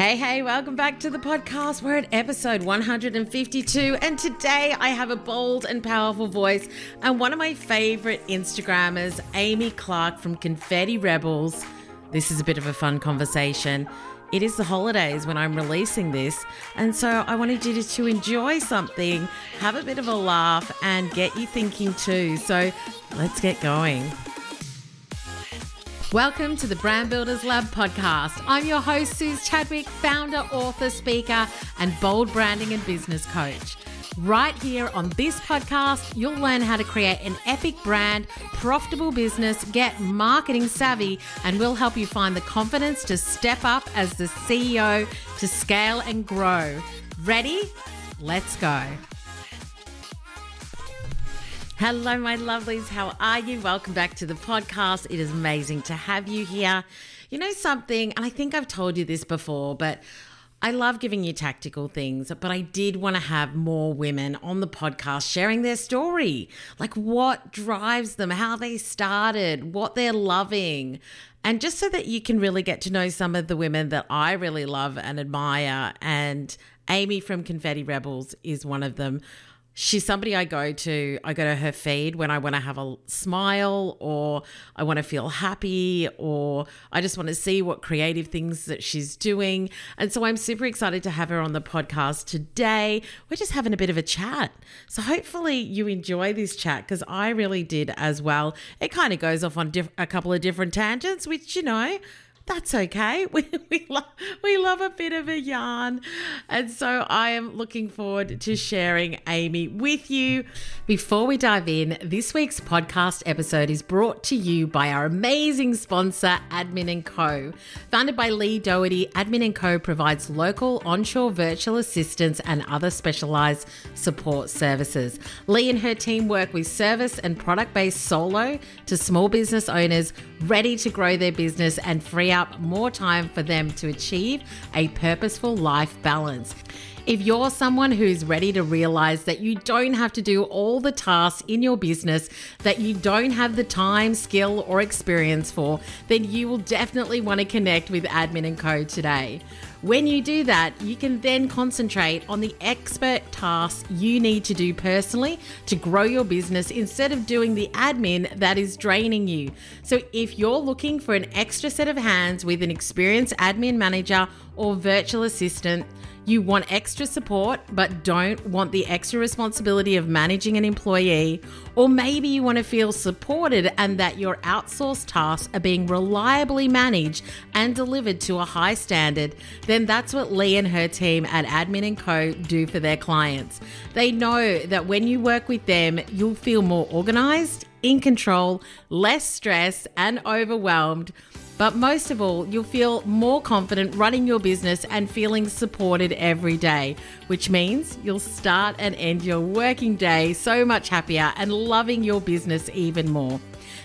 Hey, hey, welcome back to the podcast. We're at episode 152, and today I have a bold and powerful voice and one of my favorite Instagrammers, Amy Clark from Confetti Rebels. This is a bit of a fun conversation. It is the holidays when I'm releasing this, and so I wanted you to, enjoy something, have a bit of a laugh, and get you thinking too. So let's get going. Welcome to the Brand Builders Lab podcast. I'm your host, Suze Chadwick, founder, author, speaker, and bold branding and business coach. Right here on this podcast, you'll learn how to create an epic brand, profitable business, get marketing savvy, and we'll help you find the confidence to step up as the CEO to scale and grow. Ready? Let's go. Hello, my lovelies. How are you? Welcome back to the podcast. It is amazing to have you here. You know something, and I think I've told you this before, but I love giving you tactical things, but I did want to have more women on the podcast sharing their story like what drives them, how they started, what they're loving. And just so that you can really get to know some of the women that I really love and admire. And Amy from Confetti Rebels is one of them she's somebody I go to. I go to her feed when I want to have a smile or I want to feel happy or I just want to see what creative things that she's doing. And so I'm super excited to have her on the podcast today. We're just having a bit of a chat. So hopefully you enjoy this chat because I really did as well. It kind of goes off on diff- a couple of different tangents, which, you know, that's okay. We, we, love, we love a bit of a yarn. And so I am looking forward to sharing Amy with you. Before we dive in, this week's podcast episode is brought to you by our amazing sponsor, Admin & Co. Founded by Lee Doherty, Admin & Co provides local onshore virtual assistance and other specialized support services. Lee and her team work with service and product-based solo to small business owners ready to grow their business and free up more time for them to achieve a purposeful life balance. If you're someone who's ready to realize that you don't have to do all the tasks in your business that you don't have the time, skill, or experience for, then you will definitely want to connect with Admin & Co today. When you do that, you can then concentrate on the expert tasks you need to do personally to grow your business instead of doing the admin that is draining you. So, if you're looking for an extra set of hands with an experienced admin manager or virtual assistant, you want extra support but don't want the extra responsibility of managing an employee, or maybe you want to feel supported and that your outsourced tasks are being reliably managed and delivered to a high standard, then that's what Lee and her team at Admin & Co do for their clients. They know that when you work with them, you'll feel more organized, in control, less stressed and overwhelmed but most of all, you'll feel more confident running your business and feeling supported every day, which means you'll start and end your working day so much happier and loving your business even more.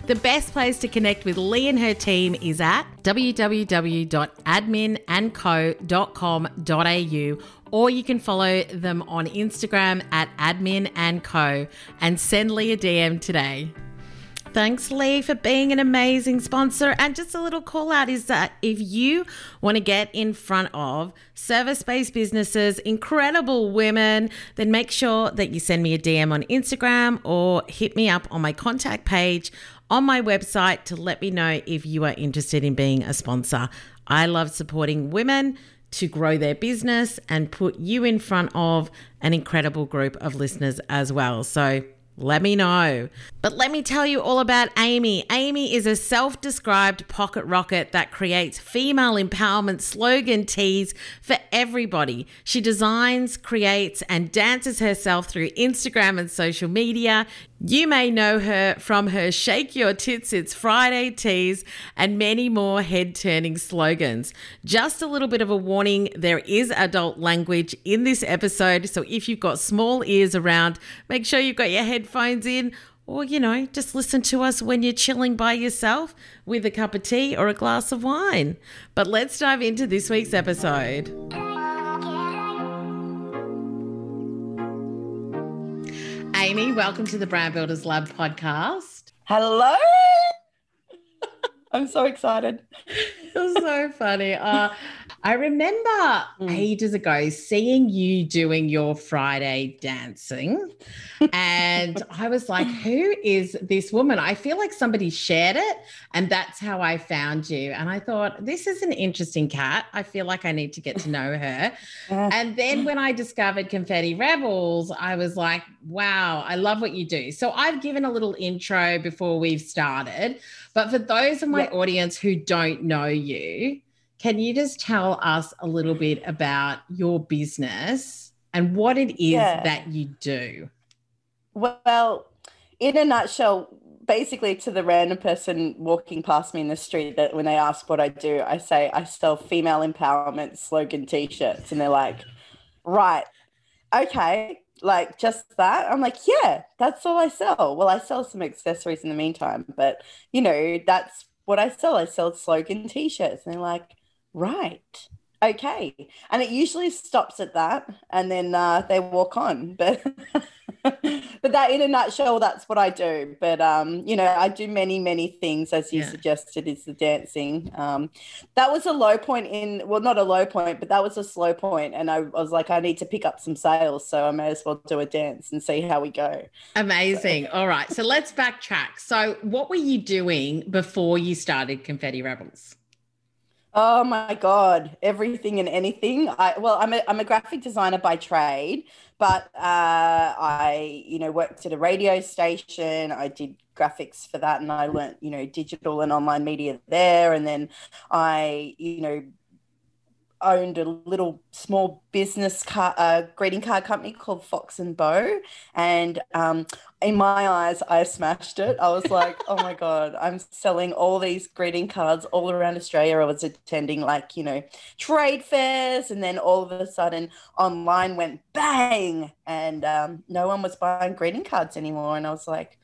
The best place to connect with Lee and her team is at www.adminandco.com.au or you can follow them on Instagram at admin and co and send Lee a DM today. Thanks, Lee, for being an amazing sponsor. And just a little call out is that if you want to get in front of service based businesses, incredible women, then make sure that you send me a DM on Instagram or hit me up on my contact page on my website to let me know if you are interested in being a sponsor. I love supporting women to grow their business and put you in front of an incredible group of listeners as well. So, let me know. But let me tell you all about Amy. Amy is a self described pocket rocket that creates female empowerment slogan tees for everybody. She designs, creates, and dances herself through Instagram and social media. You may know her from her Shake Your Tits It's Friday tees and many more head turning slogans. Just a little bit of a warning there is adult language in this episode, so if you've got small ears around, make sure you've got your headphones in. Or, you know, just listen to us when you're chilling by yourself with a cup of tea or a glass of wine. But let's dive into this week's episode. Amy, welcome to the Brand Builders Lab podcast. Hello. I'm so excited. It's so funny. Uh, I remember mm. ages ago seeing you doing your Friday dancing. and I was like, who is this woman? I feel like somebody shared it. And that's how I found you. And I thought, this is an interesting cat. I feel like I need to get to know her. and then when I discovered Confetti Rebels, I was like, wow, I love what you do. So I've given a little intro before we've started. But for those of my yeah. audience who don't know you, can you just tell us a little bit about your business and what it is yeah. that you do? Well, in a nutshell, basically to the random person walking past me in the street that when they ask what I do, I say I sell female empowerment slogan t-shirts and they're like, "Right. Okay, like just that." I'm like, "Yeah, that's all I sell." Well, I sell some accessories in the meantime, but you know, that's what I sell. I sell slogan t-shirts and they're like, right. Okay. And it usually stops at that and then uh, they walk on. But but that in a nutshell that's what i do. But um you know i do many many things as you yeah. suggested is the dancing. Um that was a low point in well not a low point but that was a slow point and i was like i need to pick up some sales so i may as well do a dance and see how we go. Amazing. So. all right. So let's backtrack. So what were you doing before you started confetti rebels Oh my God, everything and anything. I well, I'm a I'm a graphic designer by trade, but uh, I you know worked at a radio station. I did graphics for that, and I learned you know digital and online media there, and then I you know owned a little small business car, uh, greeting card company called Fox and Bow, and um, in my eyes, I smashed it. I was like, "Oh my god, I'm selling all these greeting cards all around Australia." I was attending like you know trade fairs, and then all of a sudden, online went bang, and um, no one was buying greeting cards anymore, and I was like,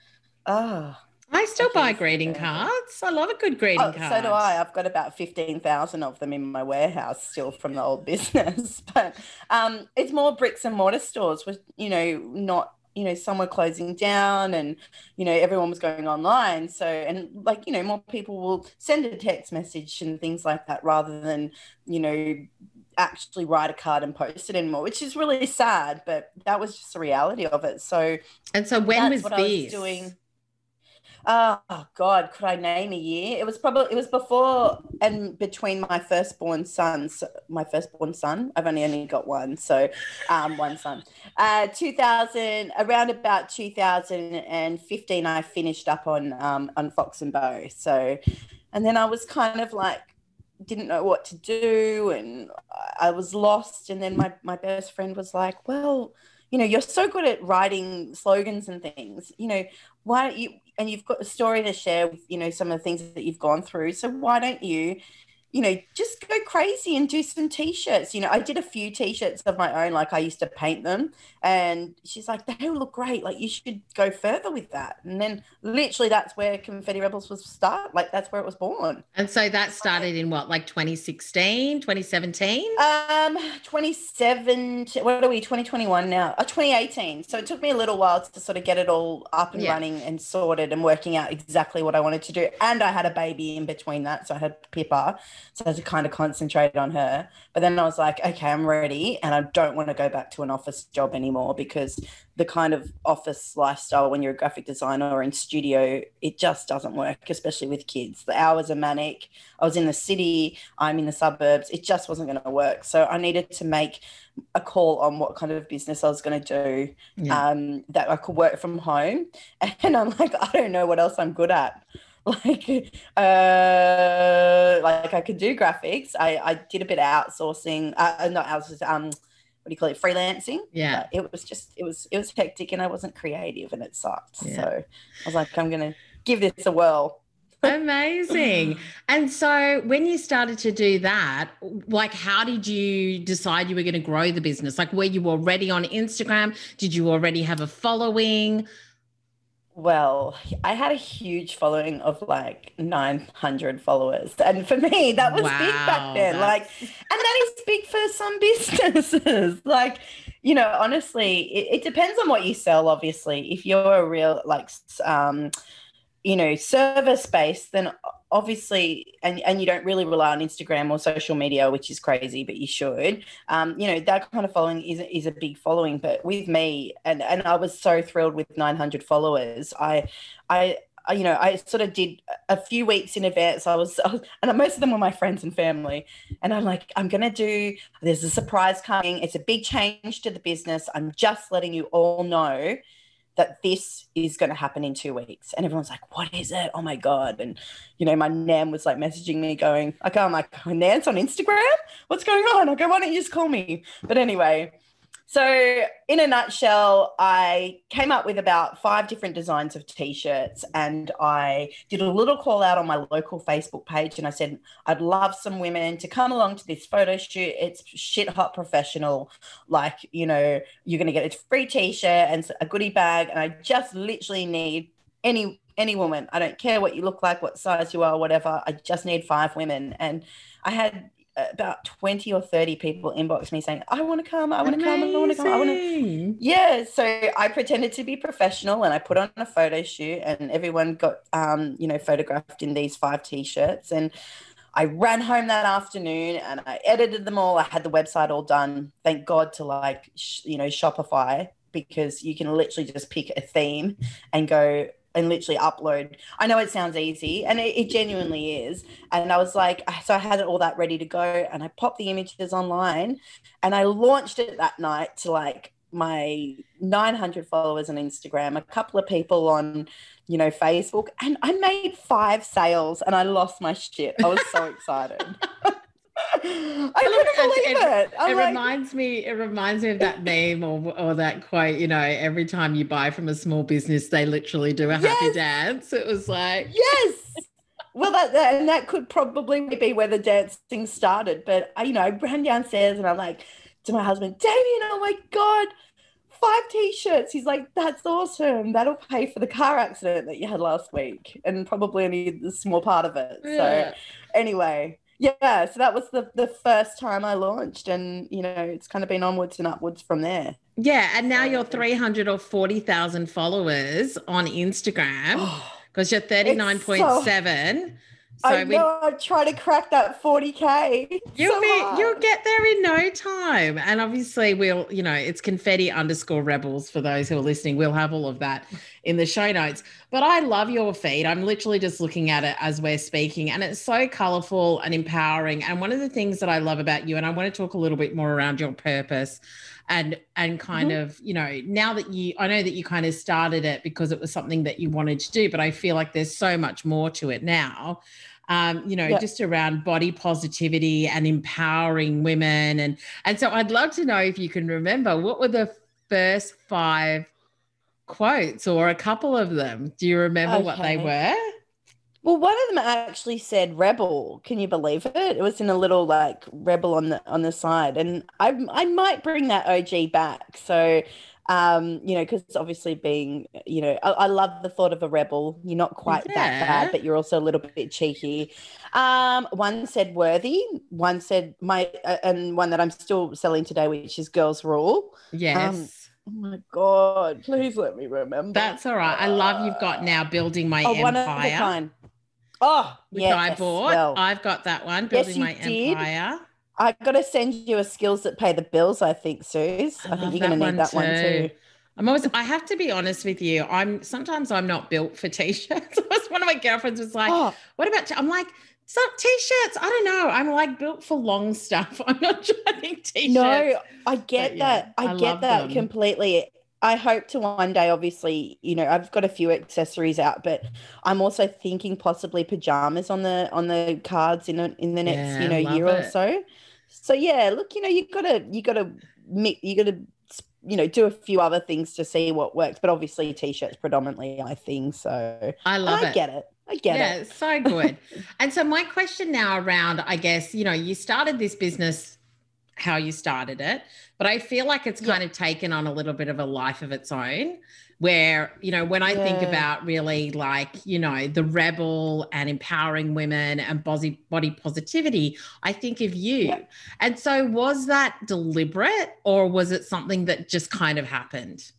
"Oh." I still buy greeting cards. I love a good greeting oh, card. So do I. I've got about 15,000 of them in my warehouse still from the old business. But um, it's more bricks and mortar stores with, you know, not, you know, some were closing down and, you know, everyone was going online. So, and like, you know, more people will send a text message and things like that rather than, you know, actually write a card and post it anymore, which is really sad, but that was just the reality of it. So, and so when was this? Was doing oh god could i name a year? It was probably it was before and between my firstborn sons my firstborn son. I've only only got one so um one son. Uh 2000 around about 2015 i finished up on um on fox and bow. So and then i was kind of like didn't know what to do and i was lost. And then my my best friend was like well you know you're so good at writing slogans and things. You know why don't you and you've got a story to share with you know some of the things that you've gone through so why don't you you know, just go crazy and do some t-shirts. You know, I did a few t-shirts of my own, like I used to paint them. And she's like, they look great. Like you should go further with that. And then literally that's where Confetti Rebels was start. Like that's where it was born. And so that started in what, like 2016, 2017? Um, 2017, what are we, 2021 now? Uh, 2018. So it took me a little while to sort of get it all up and yeah. running and sorted and working out exactly what I wanted to do. And I had a baby in between that. So I had Pippa. So I had to kind of concentrate on her. But then I was like, okay, I'm ready. And I don't want to go back to an office job anymore because the kind of office lifestyle when you're a graphic designer or in studio, it just doesn't work, especially with kids. The hours are manic. I was in the city, I'm in the suburbs. It just wasn't going to work. So I needed to make a call on what kind of business I was going to do yeah. um, that I could work from home. And I'm like, I don't know what else I'm good at. like uh like I could do graphics. I I did a bit of outsourcing, uh, uh not outsourcing, um what do you call it? Freelancing. Yeah. It was just it was it was hectic and i wasn't creative and it sucked. Yeah. so i was like i'm gonna give this a whirl. Amazing. And so when you started to do that like how did you decide you were going to grow the business? Like were you already on instagram? Did you already have a following well, I had a huge following of like 900 followers. And for me, that was wow, big back then. That's... Like, and that is big for some businesses. like, you know, honestly, it, it, depends on what you sell, obviously. If you're a real, like, um, you know, service based, then obviously and and you don't really rely on instagram or social media which is crazy but you should um you know that kind of following is, is a big following but with me and and i was so thrilled with 900 followers i i you know, I sort of did a few weeks in advance. I was, I was, and most of them were my friends and family. And I'm like, I'm going to do, there's a surprise coming. It's a big change to the business. I'm just letting you all know that this is going to happen in two weeks. And everyone's like, what is it? Oh my God. And, you know, my nan was like messaging me going, okay, oh, I'm like, Nan's on Instagram? What's going on? I go, why don't you just call me? But anyway, so, in a nutshell, I came up with about five different designs of t shirts and I did a little call out on my local Facebook page and I said, I'd love some women to come along to this photo shoot. It's shit hot professional. Like, you know, you're going to get a free t shirt and a goodie bag. And I just literally need any any woman. I don't care what you look like, what size you are, whatever. I just need five women. And I had about 20 or 30 people inbox me saying, I want to come, I want to come, I want to come, I want to. Yeah. So I pretended to be professional and I put on a photo shoot and everyone got, um, you know, photographed in these five t shirts. And I ran home that afternoon and I edited them all. I had the website all done. Thank God to like, sh- you know, Shopify because you can literally just pick a theme and go and literally upload. I know it sounds easy and it, it, genuinely is. And I was like, so I had it all that ready to go and I popped the images online and I launched it that night to like my 900 followers on Instagram, a couple of people on, you know, Facebook, and I made five sales and I lost my shit. I was so excited. I couldn't believe it. It, it like, reminds me. It reminds me of that meme or or that quote. You know, every time you buy from a small business, they literally do a yes. happy dance. It was like yes. Well, that, that, and that could probably be where the dancing started. But I, you know, I ran downstairs and I'm like to my husband, Damien, oh my god, five t-shirts. He's like, that's awesome. That'll pay for the car accident that you had last week, and probably only a small part of it. Yeah. So, anyway, yeah so that was the the first time i launched and you know it's kind of been onwards and upwards from there yeah and now you're 300 or 40,000 followers on instagram oh, because you're 39.7 so, so I know I try to crack that 40k. You'll so be you'll get there in no time. And obviously we'll, you know, it's confetti underscore rebels for those who are listening. We'll have all of that in the show notes. But I love your feed. I'm literally just looking at it as we're speaking, and it's so colorful and empowering. And one of the things that I love about you, and I want to talk a little bit more around your purpose and and kind mm-hmm. of you know now that you i know that you kind of started it because it was something that you wanted to do but i feel like there's so much more to it now um, you know, yep. just around body positivity and empowering women. And and so I'd love to know if you can remember what were the first five quotes or a couple of them. Do you remember okay. what they were? Well, one of them actually said "rebel." Can you believe it? It was in a little like rebel on the on the side, and I I might bring that OG back. So um, you know, because obviously being, you know, I, I, love the thought of a rebel. You're not quite yeah. that bad, but you're also a little bit cheeky. Um, one said worthy, one said my, uh, and one that I'm still selling today, which is girls rule. Yes. Um, Oh my god! Please let me remember. That's all right. I love you've got now building my oh, empire. One of the kind. Oh, which yes, I bought. Well, I've got that one. Building yes, my did. empire. I got to send you a skills that pay the bills. I think, Suze. I, I think you're going to need that too. one too. I'm always. I have to be honest with you. I'm sometimes I'm not built for t-shirts. one of my girlfriends was like, oh. "What about?" T-? I'm like, "Some t-shirts." I don't know. I'm like built for long stuff. I'm not trying t-shirts. No, I get but, that. I, I get that them. completely. I hope to one day, obviously, you know, I've got a few accessories out, but I'm also thinking possibly pajamas on the on the cards in in the next, yeah, you know, year it. or so. So yeah, look, you know, you gotta you gotta you gotta you know do a few other things to see what works, but obviously t-shirts predominantly I think so. I love it. I get it. I get yeah, it. so good. and so my question now around, I guess, you know, you started this business how you started it, but I feel like it's kind yeah. of taken on a little bit of a life of its own where you know when i yeah. think about really like you know the rebel and empowering women and body body positivity i think of you yeah. and so was that deliberate or was it something that just kind of happened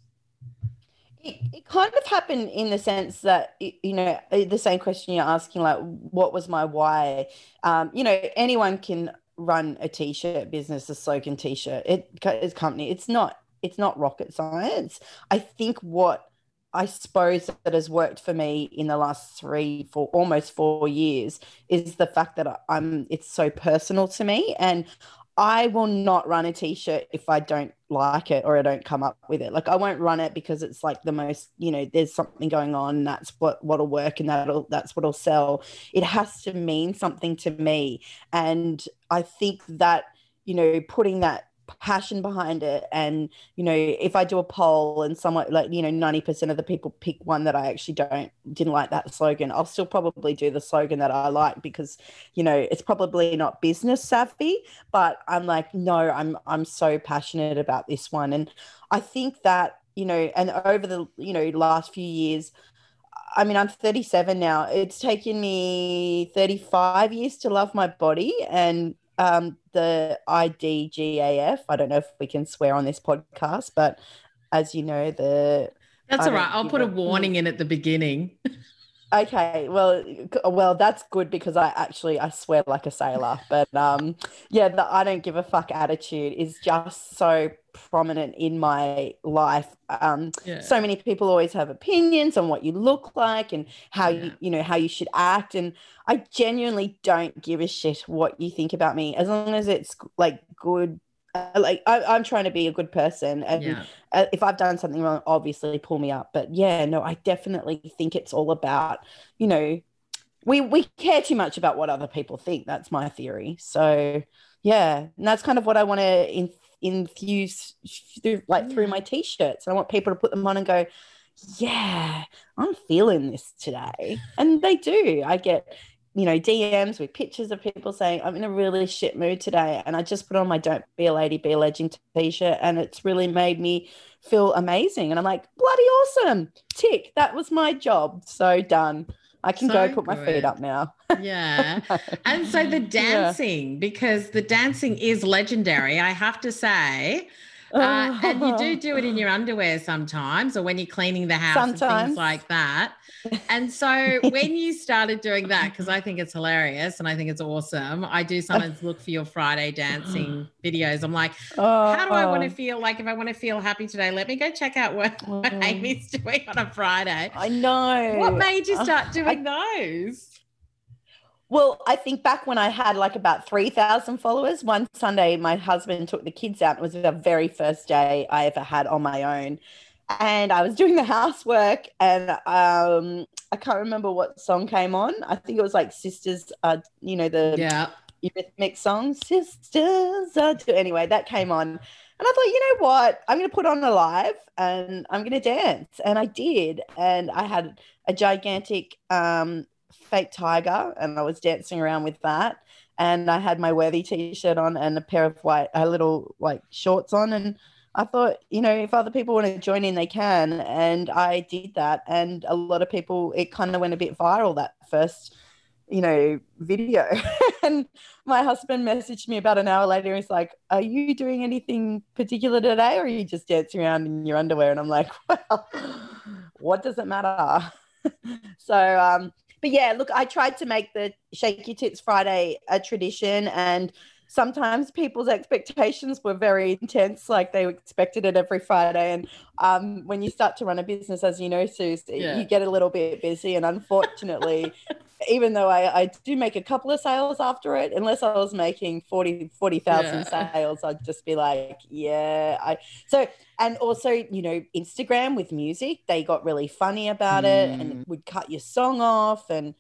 It, it kind of happened in the sense that you know the same question you're asking, like what was my why? Um, you know, anyone can run a t-shirt business, a slogan t-shirt. It is company. It's not. It's not rocket science. I think what I suppose that has worked for me in the last three, four, almost four years is the fact that I'm. It's so personal to me, and I will not run a t-shirt if I don't like it or I don't come up with it. Like I won't run it because it's like the most, you know, there's something going on. That's what what'll work and that'll that's what'll sell. It has to mean something to me. And I think that, you know, putting that passion behind it and you know if i do a poll and someone like you know 90% of the people pick one that i actually don't didn't like that slogan i'll still probably do the slogan that i like because you know it's probably not business savvy but i'm like no i'm i'm so passionate about this one and i think that you know and over the you know last few years I mean, I'm 37 now. It's taken me 35 years to love my body. And um, the IDGAF. I don't know if we can swear on this podcast, but as you know, the that's all right. I'll put a warning in at the beginning. Okay, well, well, that's good because I actually I swear like a sailor, but um, yeah, the I don't give a fuck attitude is just so prominent in my life. Um, yeah. so many people always have opinions on what you look like and how yeah. you you know how you should act, and I genuinely don't give a shit what you think about me as long as it's like good like I, am trying to be a good person and yeah. uh, if i've done something wrong obviously pull me up. But yeah no i definitely think it's all about you know we we care too much about what other people think. That's my theory. So yeah and that's kind of what i want to in, infuse through like through my t-shirts. And i want people to put them on and go yeah i'm feeling this today. And they do. I get you know, DMs with pictures of people saying, I'm in a really shit mood today. And I just put on my Don't Be a Lady, Be a Legend t shirt. And it's really made me feel amazing. And I'm like, bloody awesome. Tick. That was my job. So done. I can so go put good. my feet up now. yeah. And so the dancing, yeah. because the dancing is legendary, I have to say. Uh, and you do do it in your underwear sometimes, or when you're cleaning the house sometimes. and things like that. And so when you started doing that, because I think it's hilarious and I think it's awesome, I do sometimes look for your Friday dancing videos. I'm like, oh, how do I want to feel? Like, if I want to feel happy today, let me go check out what, what mm. Amy's doing on a Friday. I know. What made you start doing I, those? Well, I think back when I had like about 3,000 followers, one Sunday my husband took the kids out. It was the very first day I ever had on my own. And I was doing the housework and um, I can't remember what song came on. I think it was like Sisters, uh, you know, the yeah. Eurythmic song, Sisters. Uh, anyway, that came on. And I thought, you know what? I'm going to put on a live and I'm going to dance. And I did. And I had a gigantic um, fake tiger and I was dancing around with that. And I had my worthy t-shirt on and a pair of white, a little like shorts on. And I thought, you know, if other people want to join in, they can. And I did that. And a lot of people, it kind of went a bit viral that first, you know, video. and my husband messaged me about an hour later. He's like, Are you doing anything particular today? Or are you just dancing around in your underwear? And I'm like, Well, what does it matter? so um, but yeah, look, I tried to make the Shake Your Tits Friday a tradition, and sometimes people's expectations were very intense, like they expected it every Friday. And um, when you start to run a business, as you know, Suze, yeah. you get a little bit busy. And unfortunately, even though I, I do make a couple of sales after it, unless I was making 40, 40,000 yeah. sales, I'd just be like, yeah. I So, and also, you know, Instagram with music, they got really funny about mm. it and mm. would cut your song off. And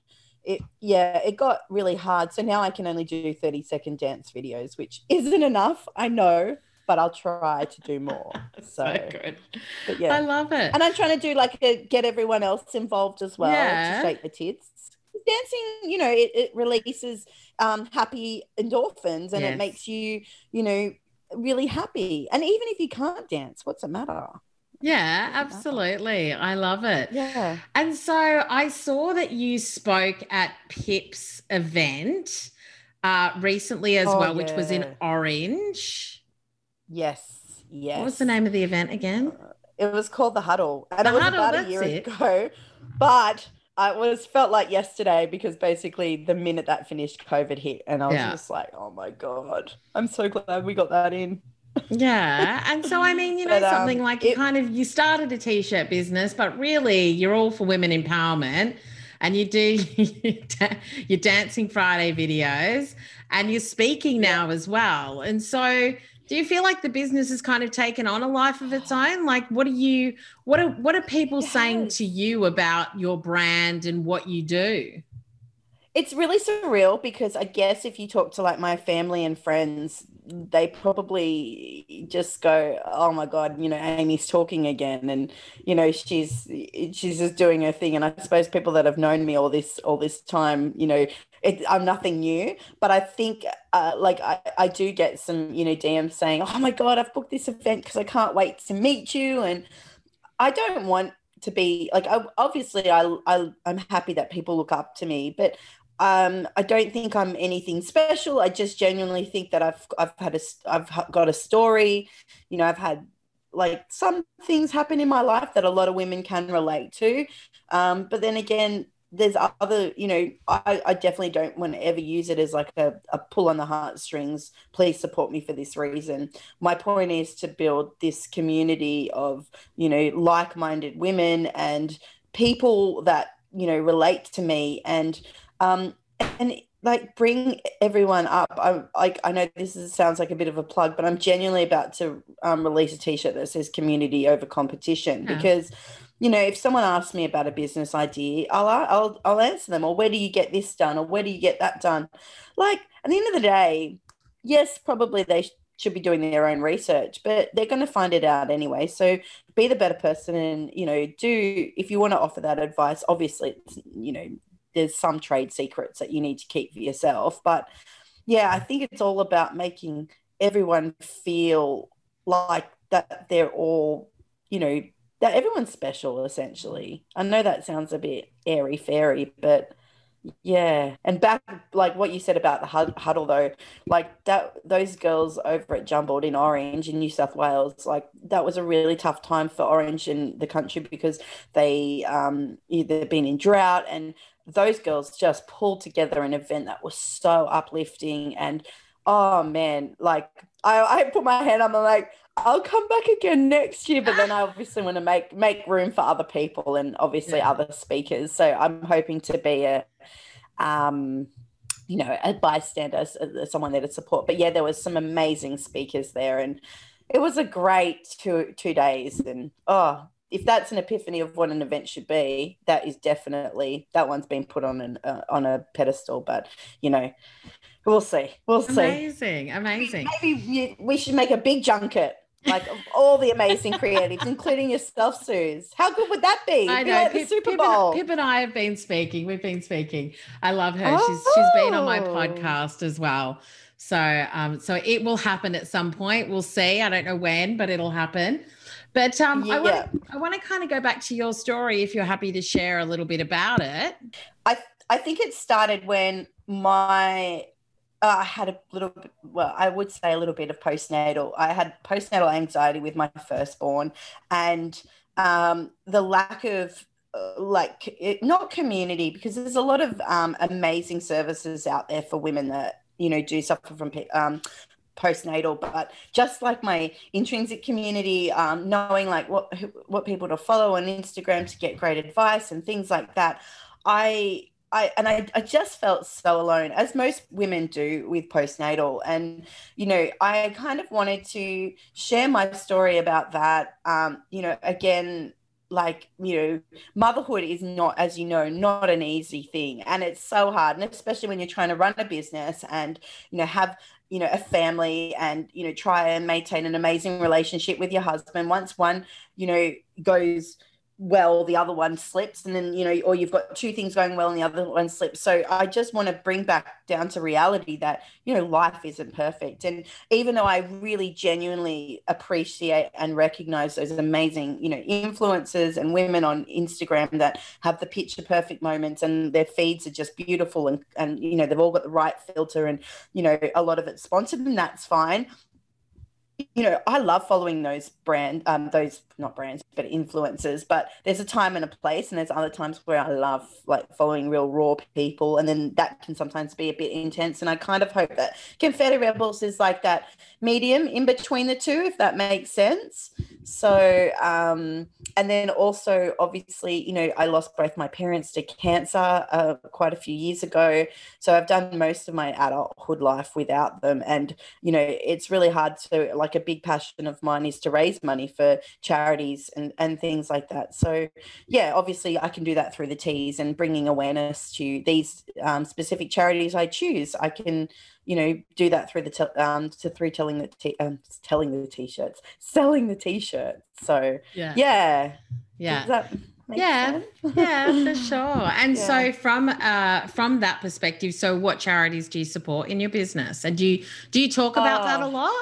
it, yeah, it got really hard. So now I can only do 30 second dance videos, which isn't enough. I know but I'll try to do more. So, so, good. But yeah, I love it. And I'm trying to do like a, get everyone else involved as well yeah. to shake the tits dancing, you know, it, it releases um, happy endorphins and yes. it makes you, you know, really happy. And even if you can't dance, what's the matter? Yeah, absolutely. I love it. Yeah. And so I saw that you spoke at Pip's event uh, recently as oh, well, yeah. which was in Orange. Yes. Yes. What was the name of the event again? Uh, It was called the Huddle, and The it was Huddle, about a year it. ago. But I was felt like yesterday because basically the minute that finished, COVID hit, and I was Yeah. just like, "Oh my god, I'm so glad we got that in." Yeah. And so, I mean, you know, But, um, something like you it- kind of, you started a t-shirt business, but really you're all for women empowerment and you do your Dancing Friday videos and you're speaking now as well. And so do you feel like the business has kind of taken on a life of its own? Like what are you, what are, what are people saying to you about your brand and what you do? It's really surreal because I guess if you talk to like my family and friends, they probably just go, "Oh my God, you know, Amy's talking again," and you know, she's she's just doing her thing. And I suppose people that have known me all this all this time, you know, it, I'm nothing new. But I think, uh, like, I, I do get some, you know, DMs saying, "Oh my God, I've booked this event because I can't wait to meet you," and I don't want to be like I, obviously I, I I'm happy that people look up to me, but um, I don't think I'm anything special. I just genuinely think that I've I've had a I've got a story. You know, I've had like some things happen in my life that a lot of women can relate to. Um, but then again, there's other, you know, I, I definitely don't want to ever use it as like a, a pull on the heartstrings. Please support me for this reason. My point is to build this community of, you know, like minded women and people that, you know, relate to me and, um, and like bring everyone up. I like I know this is, sounds like a bit of a plug, but I'm genuinely about to um, release a T-shirt that says "Community over Competition" because you know if someone asks me about a business idea, I'll I'll I'll answer them. Or where do you get this done? Or where do you get that done? Like at the end of the day, yes, probably they sh- should be doing their own research, but they're going to find it out anyway. So be the better person, and you know, do if you want to offer that advice. Obviously, it's, you know, there's some trade secrets that you need to keep for yourself, but yeah, I think it's all about making everyone feel like that they're all, you know, that everyone's special essentially. I know that sounds a bit airy fairy, but yeah. And back like what you said about the huddle though, like that those girls over at Jumbled in Orange in New South Wales, like that was a really tough time for Orange in the country because they um they've been in drought and those girls just pulled together an event that was so uplifting and oh man like i, I put my hand up and like i'll come back again next year but then i obviously want to make make room for other people and obviously Yeah. other speakers so i'm hoping to be a um you know a bystander uh, someone there to support but yeah there was some amazing speakers there and it was a great two two days and oh if that's an epiphany of what an event should be, that is definitely that one's been put on an uh, on a pedestal. But you know, we'll see. We'll see. Amazing. Amazing. Maybe we should make a big junket, like of all the amazing creatives, including yourself, Suze. How good would that be? I know. like the Pip, Super Pip Bowl. And, Pip and I have been speaking. We've been speaking. I love her. She's she's been on my Oh. podcast as well. So um so it will happen at some point. We'll see. I don't know when, but it'll happen. But um I want Yeah. to I want to kind of go back to your story if you're happy to share a little bit about it. I I think it started when my uh, I had a little bit, well, I would say a little bit of postnatal. I had postnatal anxiety with my firstborn, and um, the lack of uh, like it, not community because there's a lot of um, amazing services out there for women that you know do suffer from um, postnatal but just like my intrinsic community um, knowing like what what people to follow on instagram to get great advice and things like that i I, and I, I just felt so alone as most women do with postnatal. And you know i kind of wanted to share my story about that. Um, you know again like you know motherhood is not as you know not an easy thing and it's so hard and especially when you're trying to run a business and you know have you know a family and you know try and maintain an amazing relationship with your husband. Once one you know goes well the other one slips and then you know or you've got two things going well and the other one slips. So i just want to bring back down to reality that you know life isn't perfect. And even though i really genuinely appreciate and recognize those amazing you know influencers and women on instagram that have the picture perfect moments and their feeds are just beautiful and and you know they've all got the right filter and you know a lot of it's sponsored and that's fine you know, I love following those brand, um, those not brands, but influencers. But there's a time and a place, and there's other times where I love like following real raw people, and then that can sometimes be a bit intense. And I kind of hope that Confetti Rebels is like that medium in between the two, if that makes sense. So, um, and then also obviously, you know, I lost both my parents to cancer uh, quite a few years ago, so I've done most of my adulthood life without them, and you know, it's really hard to like a big passion of mine is to raise money for charities and, and things like that. So, yeah, obviously, I can do that through the teas and bringing awareness to these um, specific charities I choose. I can, you know, do that through the te- um, to through telling the t- um, telling the t-shirts, selling the t-shirts. So, Yeah. yeah, Yeah. Yeah, sense? yeah, for sure. And Yeah. so from uh from that perspective, so what charities do you support in your business? And do you do you talk about that a Oh. lot?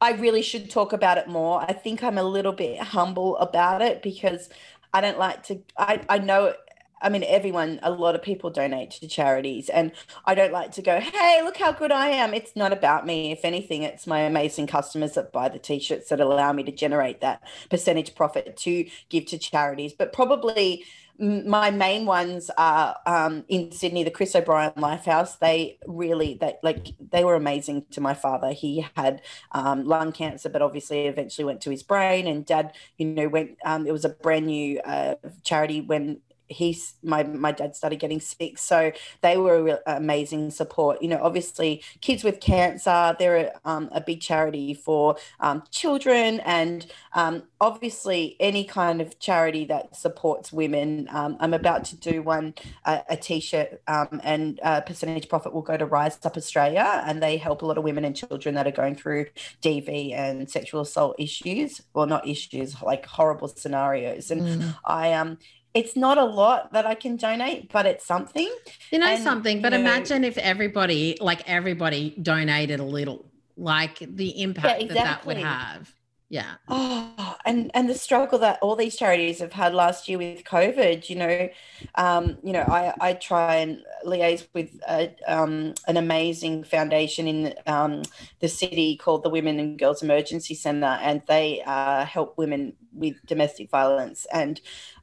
I really should talk about it more. I think I'm a little bit humble about it because I don't like to. I, I know, I mean, everyone, a lot of people donate to charities, and I don't like to go, hey, look how good I am. It's not about me. If anything, it's my amazing customers that buy the t shirts that allow me to generate that percentage profit to give to charities. But probably my main ones are um, in Sydney, the Chris O'Brien Lifehouse. They really, they like, they were amazing to my father. He had um, lung cancer, but obviously eventually went to his brain. And dad, you know, went. Um, it was a brand new uh, charity when he's my my dad started getting sick so they were a real amazing support. You know obviously kids with cancer they're um, a big charity for um, children and um, obviously any kind of charity that supports women um, i'm about to do one a, a t-shirt um, and uh, percentage profit will go to RizeUp Australia and they help a lot of women and children that are going through dv and sexual assault issues. Well not issues like horrible scenarios. And Mm. i um it's not a lot that I can donate, but it's something. You know And, something, but you know- imagine if everybody, like everybody, donated a little, like the impact that that would have. Yeah. Oh, and and the struggle that all these charities have had last year with COVID. You know, um, you know, I I try and liaise with a, um, an amazing foundation in um, the city called the Women and Girls Emergency Centre, and they uh, help women with domestic violence and.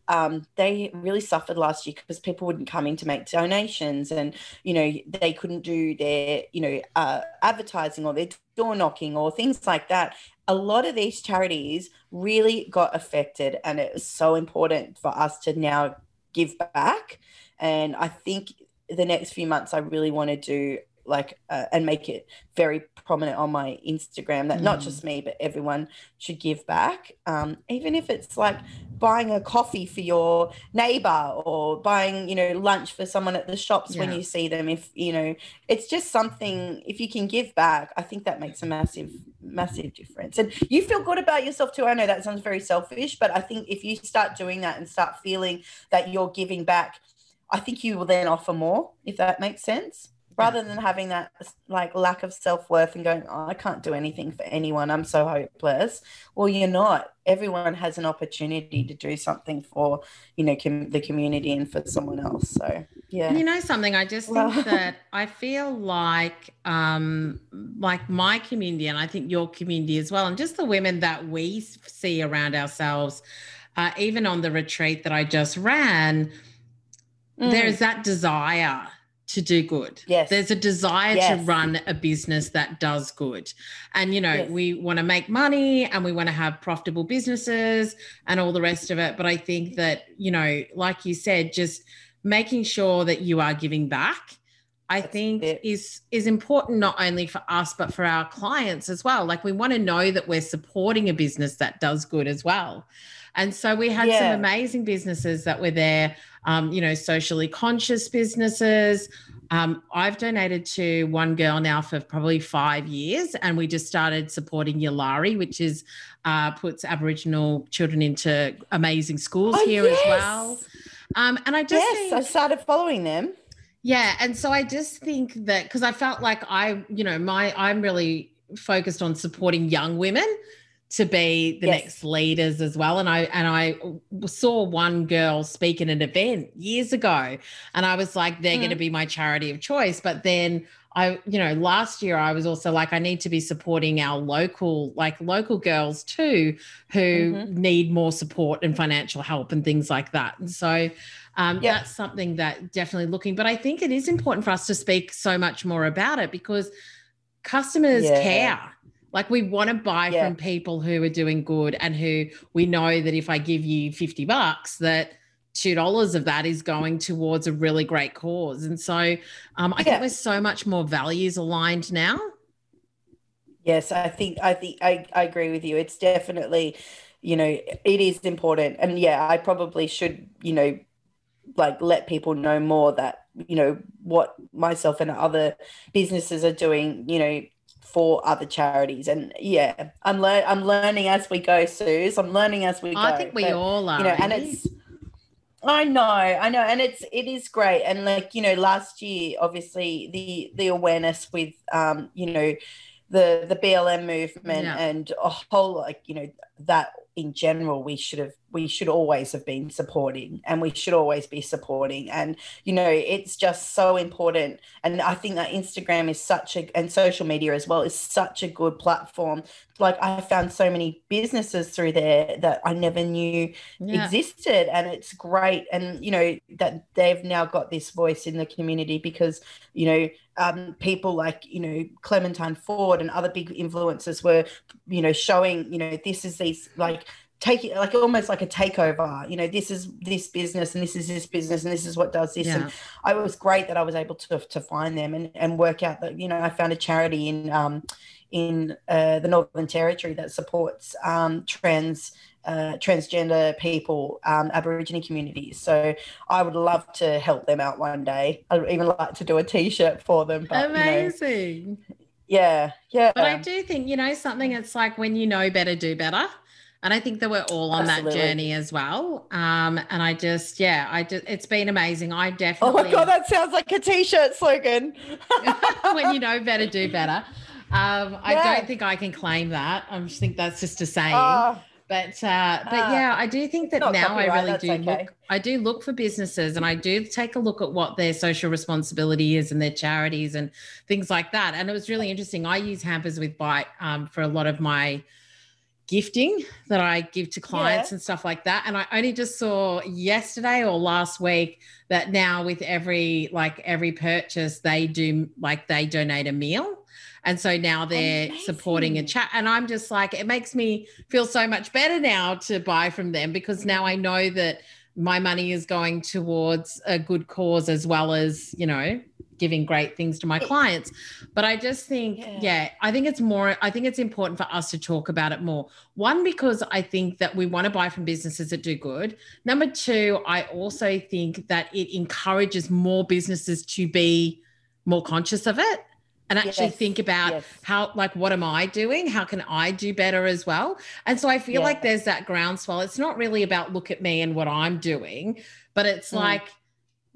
Um, they really suffered last year because people wouldn't come in to make donations and you know they couldn't do their you know uh, advertising or their door knocking or things like that. A lot of these charities really got affected and it was so important for us to now give back. And i think the next few months i really want to do like uh, and make it very prominent on my instagram that not Mm. just me but everyone should give back um, even if it's like buying a coffee for your neighbor or buying you know lunch for someone at the shops when you see them. If you know it's just something if you can give back i think that makes a massive massive difference. And you feel good about yourself too. I know that sounds very selfish but i think if you start doing that and start feeling that you're giving back i think you will then offer more if that makes sense rather than having that like lack of self-worth and going oh, i can't do anything for anyone. I'm so hopeless. Well you're not. Everyone has an opportunity to do something for you know com- the community and for someone else. So yeah. And you know something, I just think Well- that I feel like um like my community and I think your community as well, and just the women that we see around ourselves, uh, even on the retreat that I just ran, Mm. there's that desire to do good. Yes. There's a desire to run a business that does good. And, you know, Yes. we want to make money and we want to have profitable businesses and all the rest of it. But I think that, you know, like you said, just making sure that you are giving back. I That's think it. is is important not only for us but for our clients as well. Like we want to know that we're supporting a business that does good as well. And so we had some amazing businesses that were there, um, you know, socially conscious businesses. Um, I've donated to one girl now for probably five years, and we just started supporting Yalari, which is uh, puts Aboriginal children into amazing schools Oh, here as well. Um, and I just yes think, i started following them yeah, and so I just think that because I felt like I, you know, my I'm really focused on supporting young women to be the Yes. next leaders as well. And I and I saw one girl speak in an event years ago, and I was like, they're Mm. going to be my charity of choice. But then I, you know, last year I was also like, I need to be supporting our local, like local girls too, who mm-hmm. need more support and financial help and things like that. And so um, yep. that's something that definitely looking, but I think it is important for us to speak so much more about it because customers yeah. care. Like we want to buy yeah. from people who are doing good and who we know that if I give you 50 bucks, that $2 of that is going towards a really great cause. And so um, I yeah. think there's so much more values aligned now. Yes, I think I think I, I agree with you. It's definitely, you know, it is important. And yeah, I probably should, you know, like let people know more that, you know, what myself and other businesses are doing, you know, for other charities. And yeah, I'm I'm learning as we go, Suze. I'm learning as we go. I think we but, all are. You know, and it's I know, I know, and it's it is great. And like you know, last year, obviously the the awareness with um, you know, the the BLM movement yeah. and a whole like you know that in general we should have we should always have been supporting and we should always be supporting. And you know it's just so important. And i think that instagram is such a and social media as well is such a good platform. Like i found so many businesses through there that i never knew yeah. existed and it's great. And you know that they've now got this voice in the community because you know um, people like you know Clementine Ford and other big influencers were you know showing you know this is these like take it like almost like a takeover you know this is this business and this is this business and this is what does this yeah. and i was great that i was able to to find them and and work out that you know i found a charity in um in uh, the northern territory that supports um trans uh, transgender people, um, Aborigine communities. So I would love to help them out one day. I'd even like to do a T-shirt for them. But, Amazing. You know, yeah, yeah. But I do think you know something. It's like when you know better, do better. And I think that we're all on Absolutely. that journey as well. Um, and I just, yeah, I just, it's been amazing. I definitely. Oh my god, that sounds like a t-shirt slogan. when you know better, do better. Um, yeah. I don't think I can claim that. I just think that's just a saying. Oh. But uh, but uh, yeah, I do think that now I really do okay. look. I do look for businesses, and I do take a look at what their social responsibility is and their charities and things like that. And it was really interesting. I use Hampers with Bite um, for a lot of my gifting that I give to clients yeah. and stuff like that. And I only just saw yesterday or last week that now with every like every purchase they do like they donate a meal. And so now they're Amazing. supporting a chat. And I'm just like, it makes me feel so much better now to buy from them because now I know that my money is going towards a good cause as well as, you know, giving great things to my clients. But I just think, yeah. yeah. I think it's more, I think it's important for us to talk about it more. One, because I think that we want to buy from businesses that do good. Number two, I also think that it encourages more businesses to be more conscious of it and actually yes. think about yes. how like what am i doing how can i do better as well and so i feel yeah. like there's that groundswell it's not really about look at me and what i'm doing but it's mm. like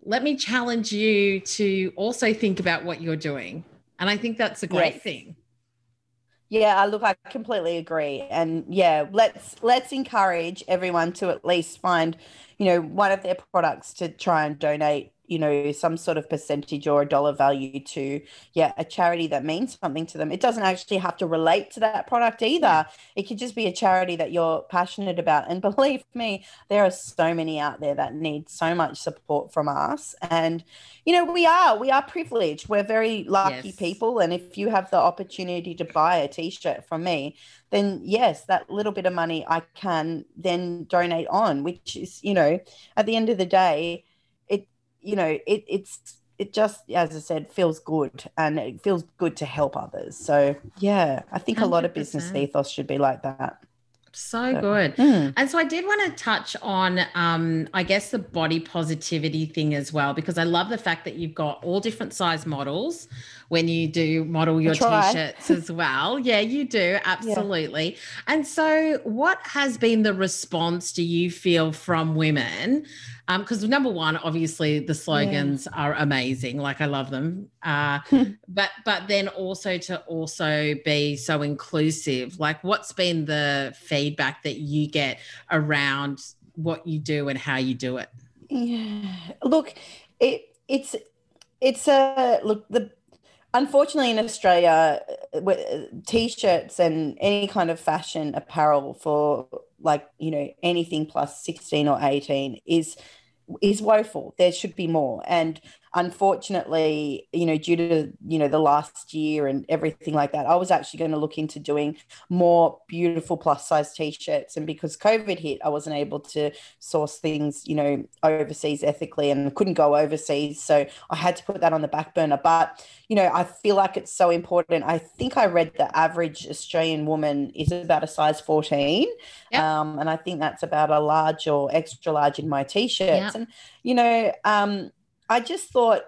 let me challenge you to also think about what you're doing. And I think that's a great yes. thing. Yeah, I look, I completely agree. And yeah, let's let's encourage everyone to at least find, you know, one of their products to try and donate you know some sort of percentage or a dollar value to yeah a charity that means something to them. It doesn't actually have to relate to that product either. It could just be a charity that you're passionate about. And believe me there are so many out there that need so much support from us. And you know we are we are privileged. We're very lucky yes. people. And if you have the opportunity to buy a t-shirt from me then yes that little bit of money i can then donate on which is you know at the end of the day you know, it, it's it just, as I said, feels good and it feels good to help others. So yeah, I think 100%. a lot of business ethos should be like that. So, so good. Mm. And so I did want to touch on, um, I guess, the body positivity thing as well, because I love the fact that you've got all different size models when you do model your t-shirts as well. Yeah, you do. Absolutely. Yeah. And so what has been the response do you feel from women? because um, number one, obviously the slogans yeah. are amazing. Like I love them. Uh, but but then also to also be so inclusive. Like what's been the feedback that you get around what you do and how you do it? Yeah. Look, it it's it's a look the unfortunately in australia uh, uh, t-shirts and any kind of fashion apparel for like you know anything plus 16 or 18 is is woeful. There should be more. And unfortunately, you know, due to, you know, the last year and everything like that, I was actually going to look into doing more beautiful plus size t-shirts. And because COVID hit, I wasn't able to source things, you know, overseas ethically and couldn't go overseas. So I had to put that on the back burner. But, you know, I feel like it's so important. I think I read the average Australian woman is about a size 14. Yep. Um, and I think that's about a large or extra large in my t-shirts. Yep. And, you know, um, I just thought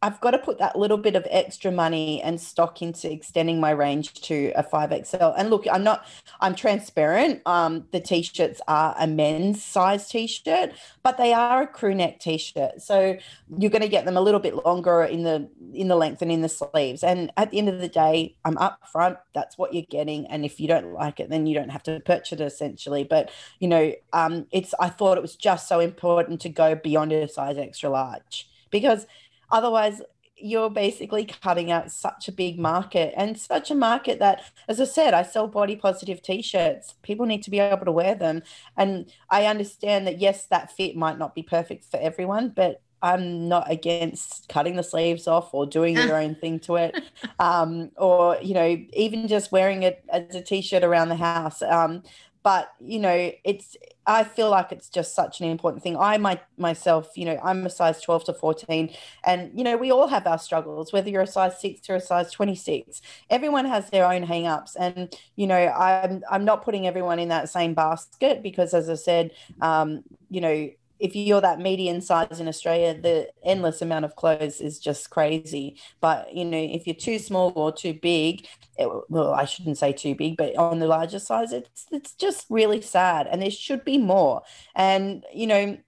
I've got to put that little bit of extra money and stock into extending my range to a 5XL. And look, I'm not, I'm transparent. Um, the t-shirts are a men's size t-shirt, but they are a crew neck t-shirt. So you're going to get them a little bit longer in the in the length and in the sleeves. And at the end of the day, I'm up front. That's what you're getting. And if you don't like it, then you don't have to purchase it essentially. But you know, um, it's I thought it was just so important to go beyond a size extra large because Otherwise, you're basically cutting out such a big market and such a market that, as I said, I sell body positive t shirts. People need to be able to wear them. And I understand that, yes, that fit might not be perfect for everyone, but I'm not against cutting the sleeves off or doing your own thing to it, um, or you know, even just wearing it as a t-shirt around the house. Um, but you know it's i feel like it's just such an important thing. I my, myself you know i'm a size 12 to 14 and you know we all have our struggles whether you're a size 6 or a size 26 everyone has their own hang-ups and you know i'm i'm not putting everyone in that same basket because as i said um, you know if you're that median size in Australia, the endless amount of clothes is just crazy. But you know, if you're too small or too big, it, well, I shouldn't say too big, but on the larger size, it's it's just really sad, and there should be more. And you know,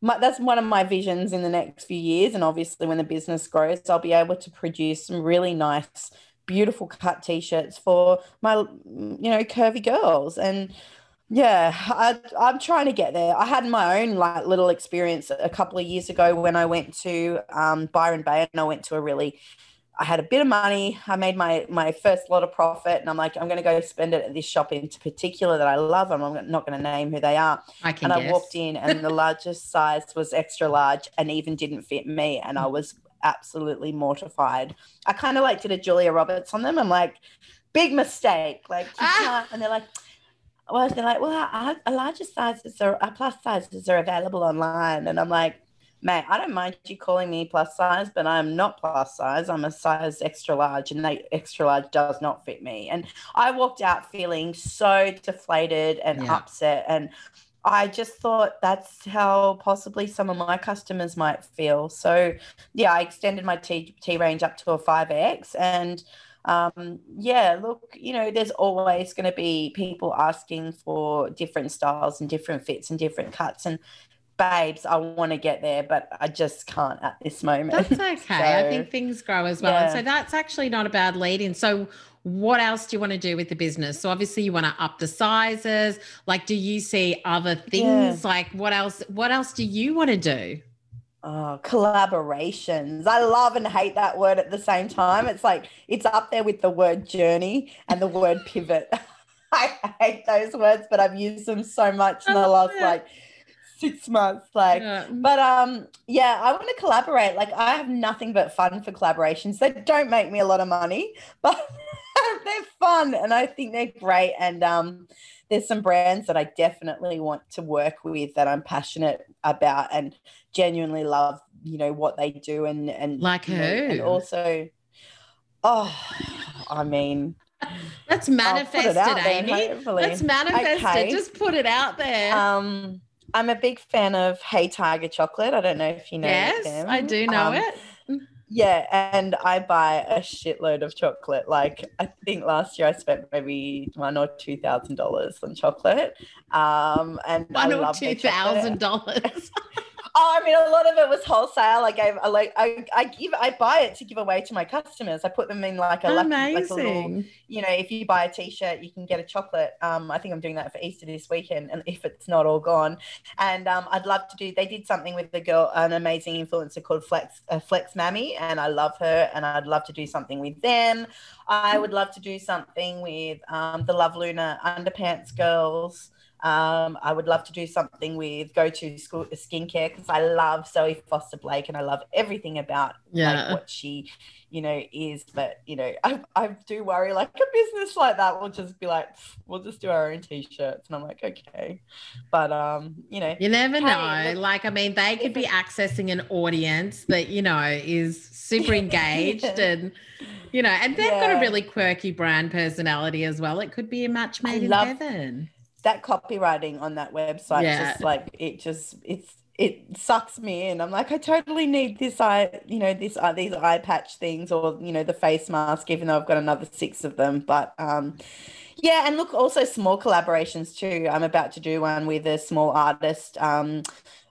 my, that's one of my visions in the next few years. And obviously, when the business grows, I'll be able to produce some really nice, beautiful cut t-shirts for my you know curvy girls and yeah, I, I'm trying to get there. I had my own like little experience a couple of years ago when I went to um, Byron Bay and I went to a really, I had a bit of money. I made my my first lot of profit, and I'm like, I'm going to go spend it at this shop in particular that I love, and I'm not going to name who they are. I can and guess. I walked in, and the largest size was extra large, and even didn't fit me, and I was absolutely mortified. I kind of like did a Julia Roberts on them. I'm like, big mistake, like, ah. and they're like well, they're like, well, our, our larger sizes are, our plus sizes are available online. And I'm like, mate, I don't mind you calling me plus size, but I'm not plus size. I'm a size extra large, and that extra large does not fit me. And I walked out feeling so deflated and yeah. upset. And I just thought that's how possibly some of my customers might feel. So, yeah, I extended my T, T range up to a 5X and um, yeah, look, you know, there's always going to be people asking for different styles and different fits and different cuts. And babes, I want to get there, but I just can't at this moment. That's okay. so, I think things grow as well. Yeah. And so that's actually not a bad lead in. So, what else do you want to do with the business? So obviously you want to up the sizes. Like, do you see other things? Yeah. Like, what else? What else do you want to do? Oh, collaborations. I love and hate that word at the same time. It's like it's up there with the word journey and the word pivot. I hate those words, but I've used them so much in the last like six months. Like, yeah. but um, yeah, I want to collaborate. Like, I have nothing but fun for collaborations. They don't make me a lot of money, but they're fun and I think they're great. And um, there's some brands that I definitely want to work with that I'm passionate about and genuinely love, you know, what they do and and like who? Know, and also, oh, I mean. Let's manifest it, it Amy. There, Let's manifest okay. it. Just put it out there. Um, I'm a big fan of Hey Tiger chocolate. I don't know if you know. Yes, them. I do know um, it. Yeah, and I buy a shitload of chocolate. Like I think last year I spent maybe one or two thousand dollars on chocolate. Um, and one I or two thousand dollars. Oh, I mean, a lot of it was wholesale. I gave, I like, I, I give, I buy it to give away to my customers. I put them in like a, lucky, like a little, you know, if you buy a T-shirt, you can get a chocolate. Um, I think I'm doing that for Easter this weekend, and if it's not all gone, and um, I'd love to do. They did something with the girl, an amazing influencer called Flex, uh, Flex Mami, and I love her, and I'd love to do something with them. I would love to do something with um, the Love Luna Underpants Girls. Um, I would love to do something with Go To School Skincare because I love Zoe Foster Blake and I love everything about yeah. like, what she, you know, is. But you know, I, I do worry like a business like that will just be like, we'll just do our own t-shirts, and I'm like, okay, but um, you know, you never hey, know. Like, I mean, they could be accessing an audience that you know is super engaged yeah. and you know, and they've yeah. got a really quirky brand personality as well. It could be a match made I in love- heaven that copywriting on that website yeah. just like it just it's it sucks me in. I'm like, I totally need this eye, you know, this uh, these eye patch things or you know the face mask, even though I've got another six of them. But um, yeah, and look, also small collaborations too. I'm about to do one with a small artist, um,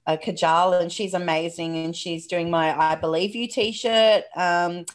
a Kajal, and she's amazing, and she's doing my "I Believe You" T-shirt. Um,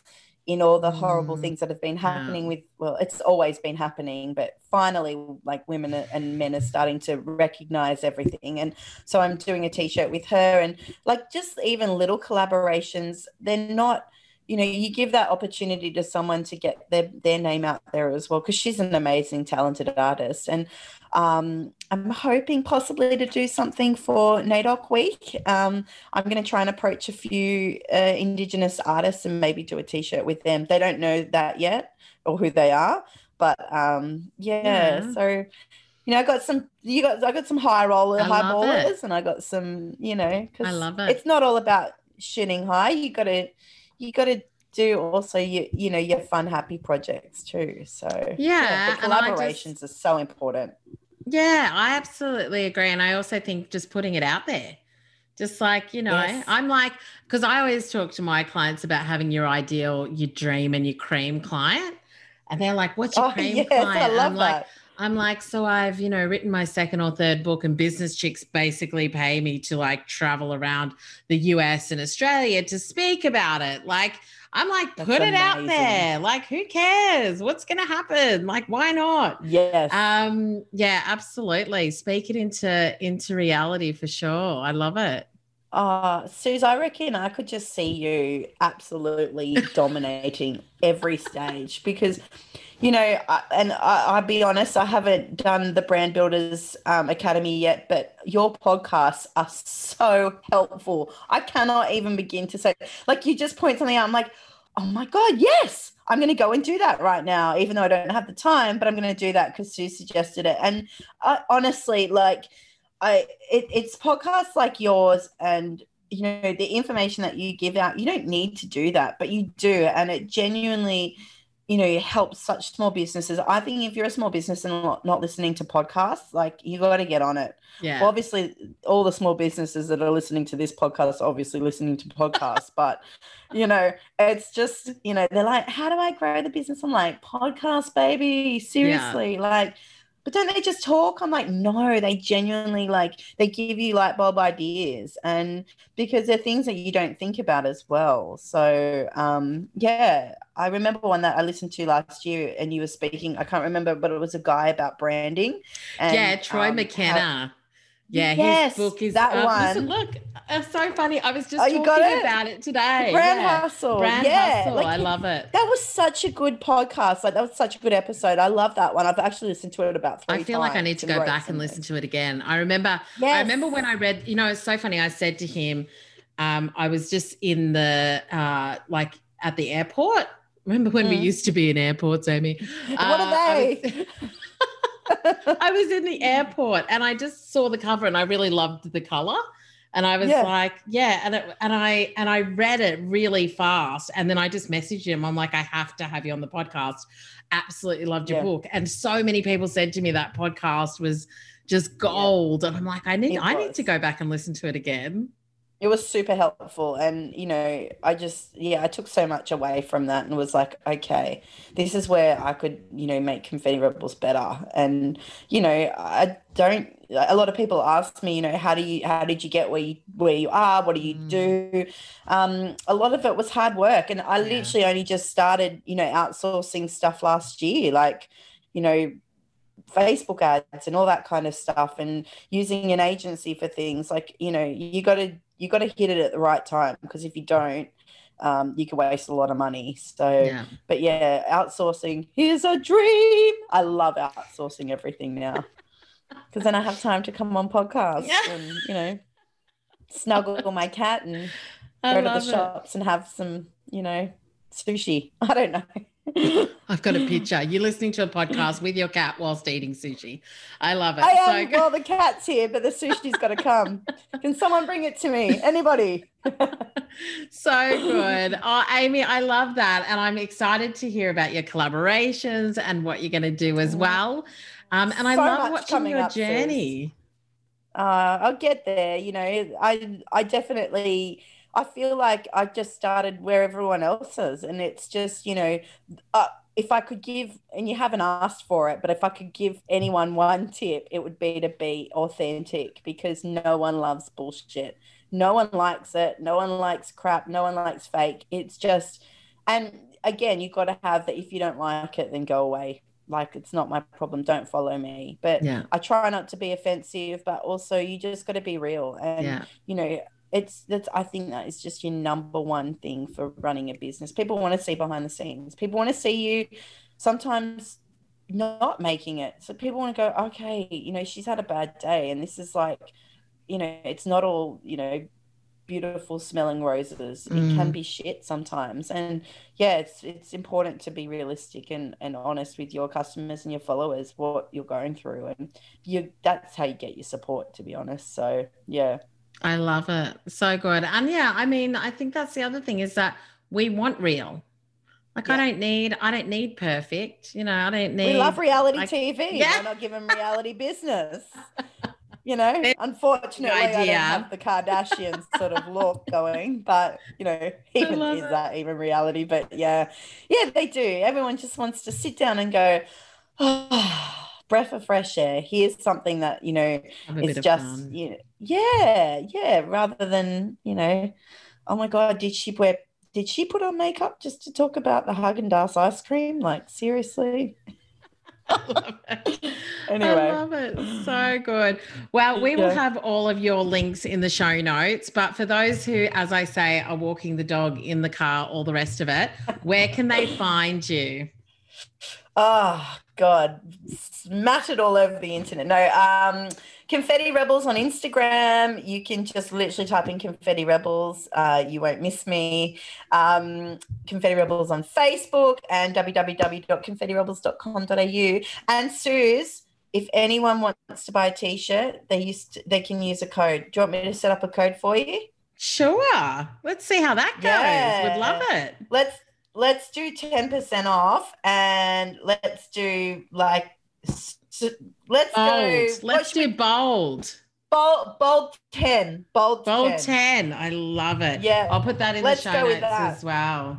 in all the horrible mm, things that have been happening yeah. with well it's always been happening but finally like women and men are starting to recognize everything. And so i'm doing a t-shirt with her and like just even little collaborations. They're not you know you give that opportunity to someone to get their their name out there as well because she's an amazing talented artist and um, i'm hoping possibly to do something for NAIDOC week um, i'm going to try and approach a few uh, indigenous artists and maybe do a t-shirt with them they don't know that yet or who they are but um, yeah, yeah. so you know, I got some. You got. I got some high roller, I high ballers, it. and I got some. You know, because I love it. It's not all about shooting high. You got to you got to do also you you know your fun happy projects too so yeah, yeah the collaborations just, are so important yeah i absolutely agree and i also think just putting it out there just like you know yes. i'm like because i always talk to my clients about having your ideal your dream and your cream client and they're like what's your oh, cream yes, client I love I'm that. like I'm like, so I've, you know, written my second or third book, and business chicks basically pay me to like travel around the US and Australia to speak about it. Like, I'm like, That's put amazing. it out there. Like, who cares? What's gonna happen? Like, why not? Yes. Um, yeah, absolutely. Speak it into into reality for sure. I love it. Uh, Suze, I reckon I could just see you absolutely dominating every stage because you know, and I, will be honest, I haven't done the Brand Builders um, Academy yet, but your podcasts are so helpful. I cannot even begin to say, like, you just point something out. I'm like, oh my God, yes, I'm going to go and do that right now, even though I don't have the time, but I'm going to do that because Sue suggested it. And I, honestly, like, I, it, it's podcasts like yours and you know the information that you give out you don't need to do that but you do and it genuinely you know, helps such small businesses. I think if you're a small business and not, not listening to podcasts, like you got to get on it. Yeah. Well, obviously, all the small businesses that are listening to this podcast, are obviously listening to podcasts, but you know, it's just you know, they're like, how do I grow the business? I'm like, podcast, baby, seriously, yeah. like but don't they just talk? I'm like, no, they genuinely like they give you light bulb ideas, and because they're things that you don't think about as well. So um, yeah, I remember one that I listened to last year, and you were speaking. I can't remember, but it was a guy about branding. And, yeah, Troy um, McKenna. How, yeah, yes, his book is that um, one. Listen, look, it's so funny. I was just oh, talking it? about it today. Brand yeah. hustle. Brand yeah. hustle. Like, I love it. That was such a good podcast. Like that was such a good episode. I love that one. I've actually listened to it about three I feel like I need to go back and listen to it again. I remember yes. I remember when I read, you know, it's so funny. I said to him, um, I was just in the uh like at the airport. Remember when mm. we used to be in airports, Amy? what uh, are they? I was in the airport and I just saw the cover and I really loved the color. And I was yeah. like, yeah, and it, and I and I read it really fast, and then I just messaged him. I'm like, I have to have you on the podcast. Absolutely loved your yeah. book, and so many people said to me that podcast was just gold, yeah. and I'm like, I need I need to go back and listen to it again. It was super helpful. And you know i just yeah i took so much away from that and was like okay this is where i could you know make confetti rebels better. And you know i don't a lot of people ask me you know how do you how did you get where you where you are? What do you mm. do um a lot of it was hard work. And i yeah. literally only just started you know outsourcing stuff last year like you know Facebook ads and all that kind of stuff and using an agency for things. Like you know you got to you got to hit it at the right time because if you don't um, you can waste a lot of money. So yeah. but yeah outsourcing is a dream. I love outsourcing everything now because then I have time to come on podcasts yeah. and you know snuggle with my cat and I go to the shops and have some you know sushi. I don't know I've got a picture. You're listening to a podcast with your cat whilst eating sushi. I love it. I am. So well, the cat's here, but the sushi's got to come. Can someone bring it to me? Anybody? so good. Oh, Amy, I love that. And I'm excited to hear about your collaborations and what you're going to do as well. Um, and I love watching your journey. Uh, I'll get there. You know, I I definitely I feel like I just started where everyone else is. And it's just, you know, uh, if I could give, and you haven't asked for it, but if I could give anyone one tip, it would be to be authentic because no one loves bullshit. No one likes it. No one likes crap. No one likes fake. It's just, and again, you've got to have that if you don't like it, then go away. Like it's not my problem. Don't follow me. But yeah. I try not to be offensive, but also you just got to be real. And, yeah. you know, it's that's i think that is just your number one thing for running a business. People want to see behind the scenes. People want to see you sometimes not making it. So people want to go okay you know she's had a bad day and this is like you know it's not all you know beautiful smelling roses. Mm. it can mm. be shit sometimes. And yeah it's it's important to be realistic and, and honest with your customers and your followers what you're going through. And you that's how you get your support to be honest. So yeah I love it. So good. And yeah, I mean, I think that's the other thing is that we want real. Like yeah. I don't need, I don't need perfect. You know, I don't need. We love reality like, TV. Yeah. Why not give them reality business? You know, unfortunately, I don't have the Kardashians sort of look going, but you know, even is it. that even reality? But yeah, yeah, they do. Everyone just wants to sit down and go. Oh, breath of fresh air. Here's something that you know is just you know, yeah, yeah. Rather than you know, oh my god, did she wear? Did she put on makeup just to talk about the Haagen Dazs ice cream? Like seriously. I love it. Anyway. I love it. So good. Well, we will have all of your links in the show notes. But for those who, as I say, are walking the dog in the car, all the rest of it, where can they find you? Oh, God, smattered all over the internet. No, um, Confetti Rebels on Instagram. You can just literally type in Confetti Rebels. Uh, you won't miss me. Um, Confetti Rebels on Facebook and www.confettirebels.com.au. And Suze, if anyone wants to buy a t-shirt, they used to, they can use a code. Do you want me to set up a code for you? Sure. Let's see how that goes. Yeah. Would love it. Let's let's do 10% off and let's do like so let's bold. go let's do we, bold bold bold 10 bold, bold 10. 10. i love it yeah i'll put that in let's the show notes as well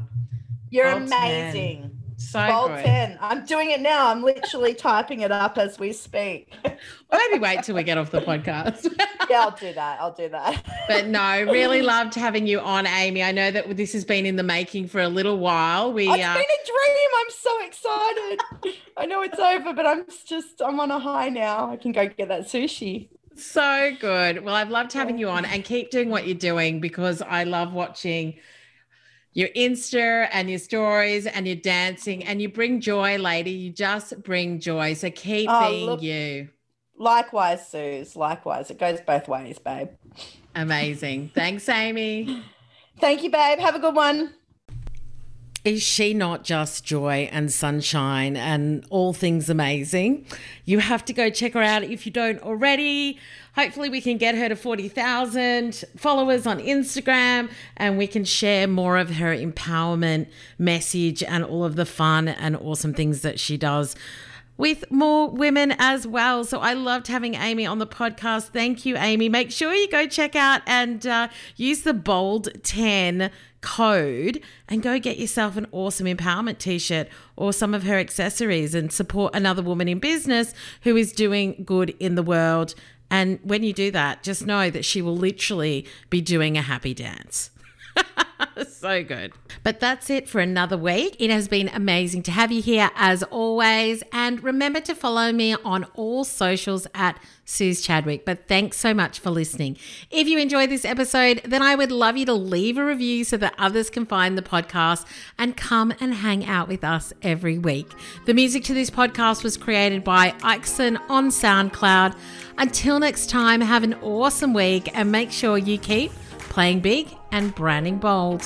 you're bold amazing 10. So Bold good. 10. I'm doing it now. I'm literally typing it up as we speak. well, maybe wait till we get off the podcast. yeah, I'll do that. I'll do that. but no, really loved having you on, Amy. I know that this has been in the making for a little while. We It's uh, been a dream. I'm so excited. I know it's over, but I'm just I'm on a high now. I can go get that sushi. So good. Well, I've loved having you on and keep doing what you're doing because I love watching your Insta and your stories and your dancing and you bring joy, lady. You just bring joy. So keep oh, being look, you. Likewise, Suze. Likewise. It goes both ways, babe. Amazing. Thanks, Amy. Thank you, babe. Have a good one. Is she not just joy and sunshine and all things amazing? You have to go check her out if you don't already. Hopefully, we can get her to 40,000 followers on Instagram and we can share more of her empowerment message and all of the fun and awesome things that she does with more women as well. So I loved having Amy on the podcast. Thank you, Amy. Make sure you go check out and uh, use the Bold 10 code and go get yourself an awesome empowerment t shirt or some of her accessories and support another woman in business who is doing good in the world. And when you do that, just know that she will literally be doing a happy dance. so good. But that's it for another week. It has been amazing to have you here as always. And remember to follow me on all socials at Suze Chadwick. But thanks so much for listening. If you enjoyed this episode, then I would love you to leave a review so that others can find the podcast and come and hang out with us every week. The music to this podcast was created by Ixon on SoundCloud. Until next time, have an awesome week and make sure you keep playing big and branding bold.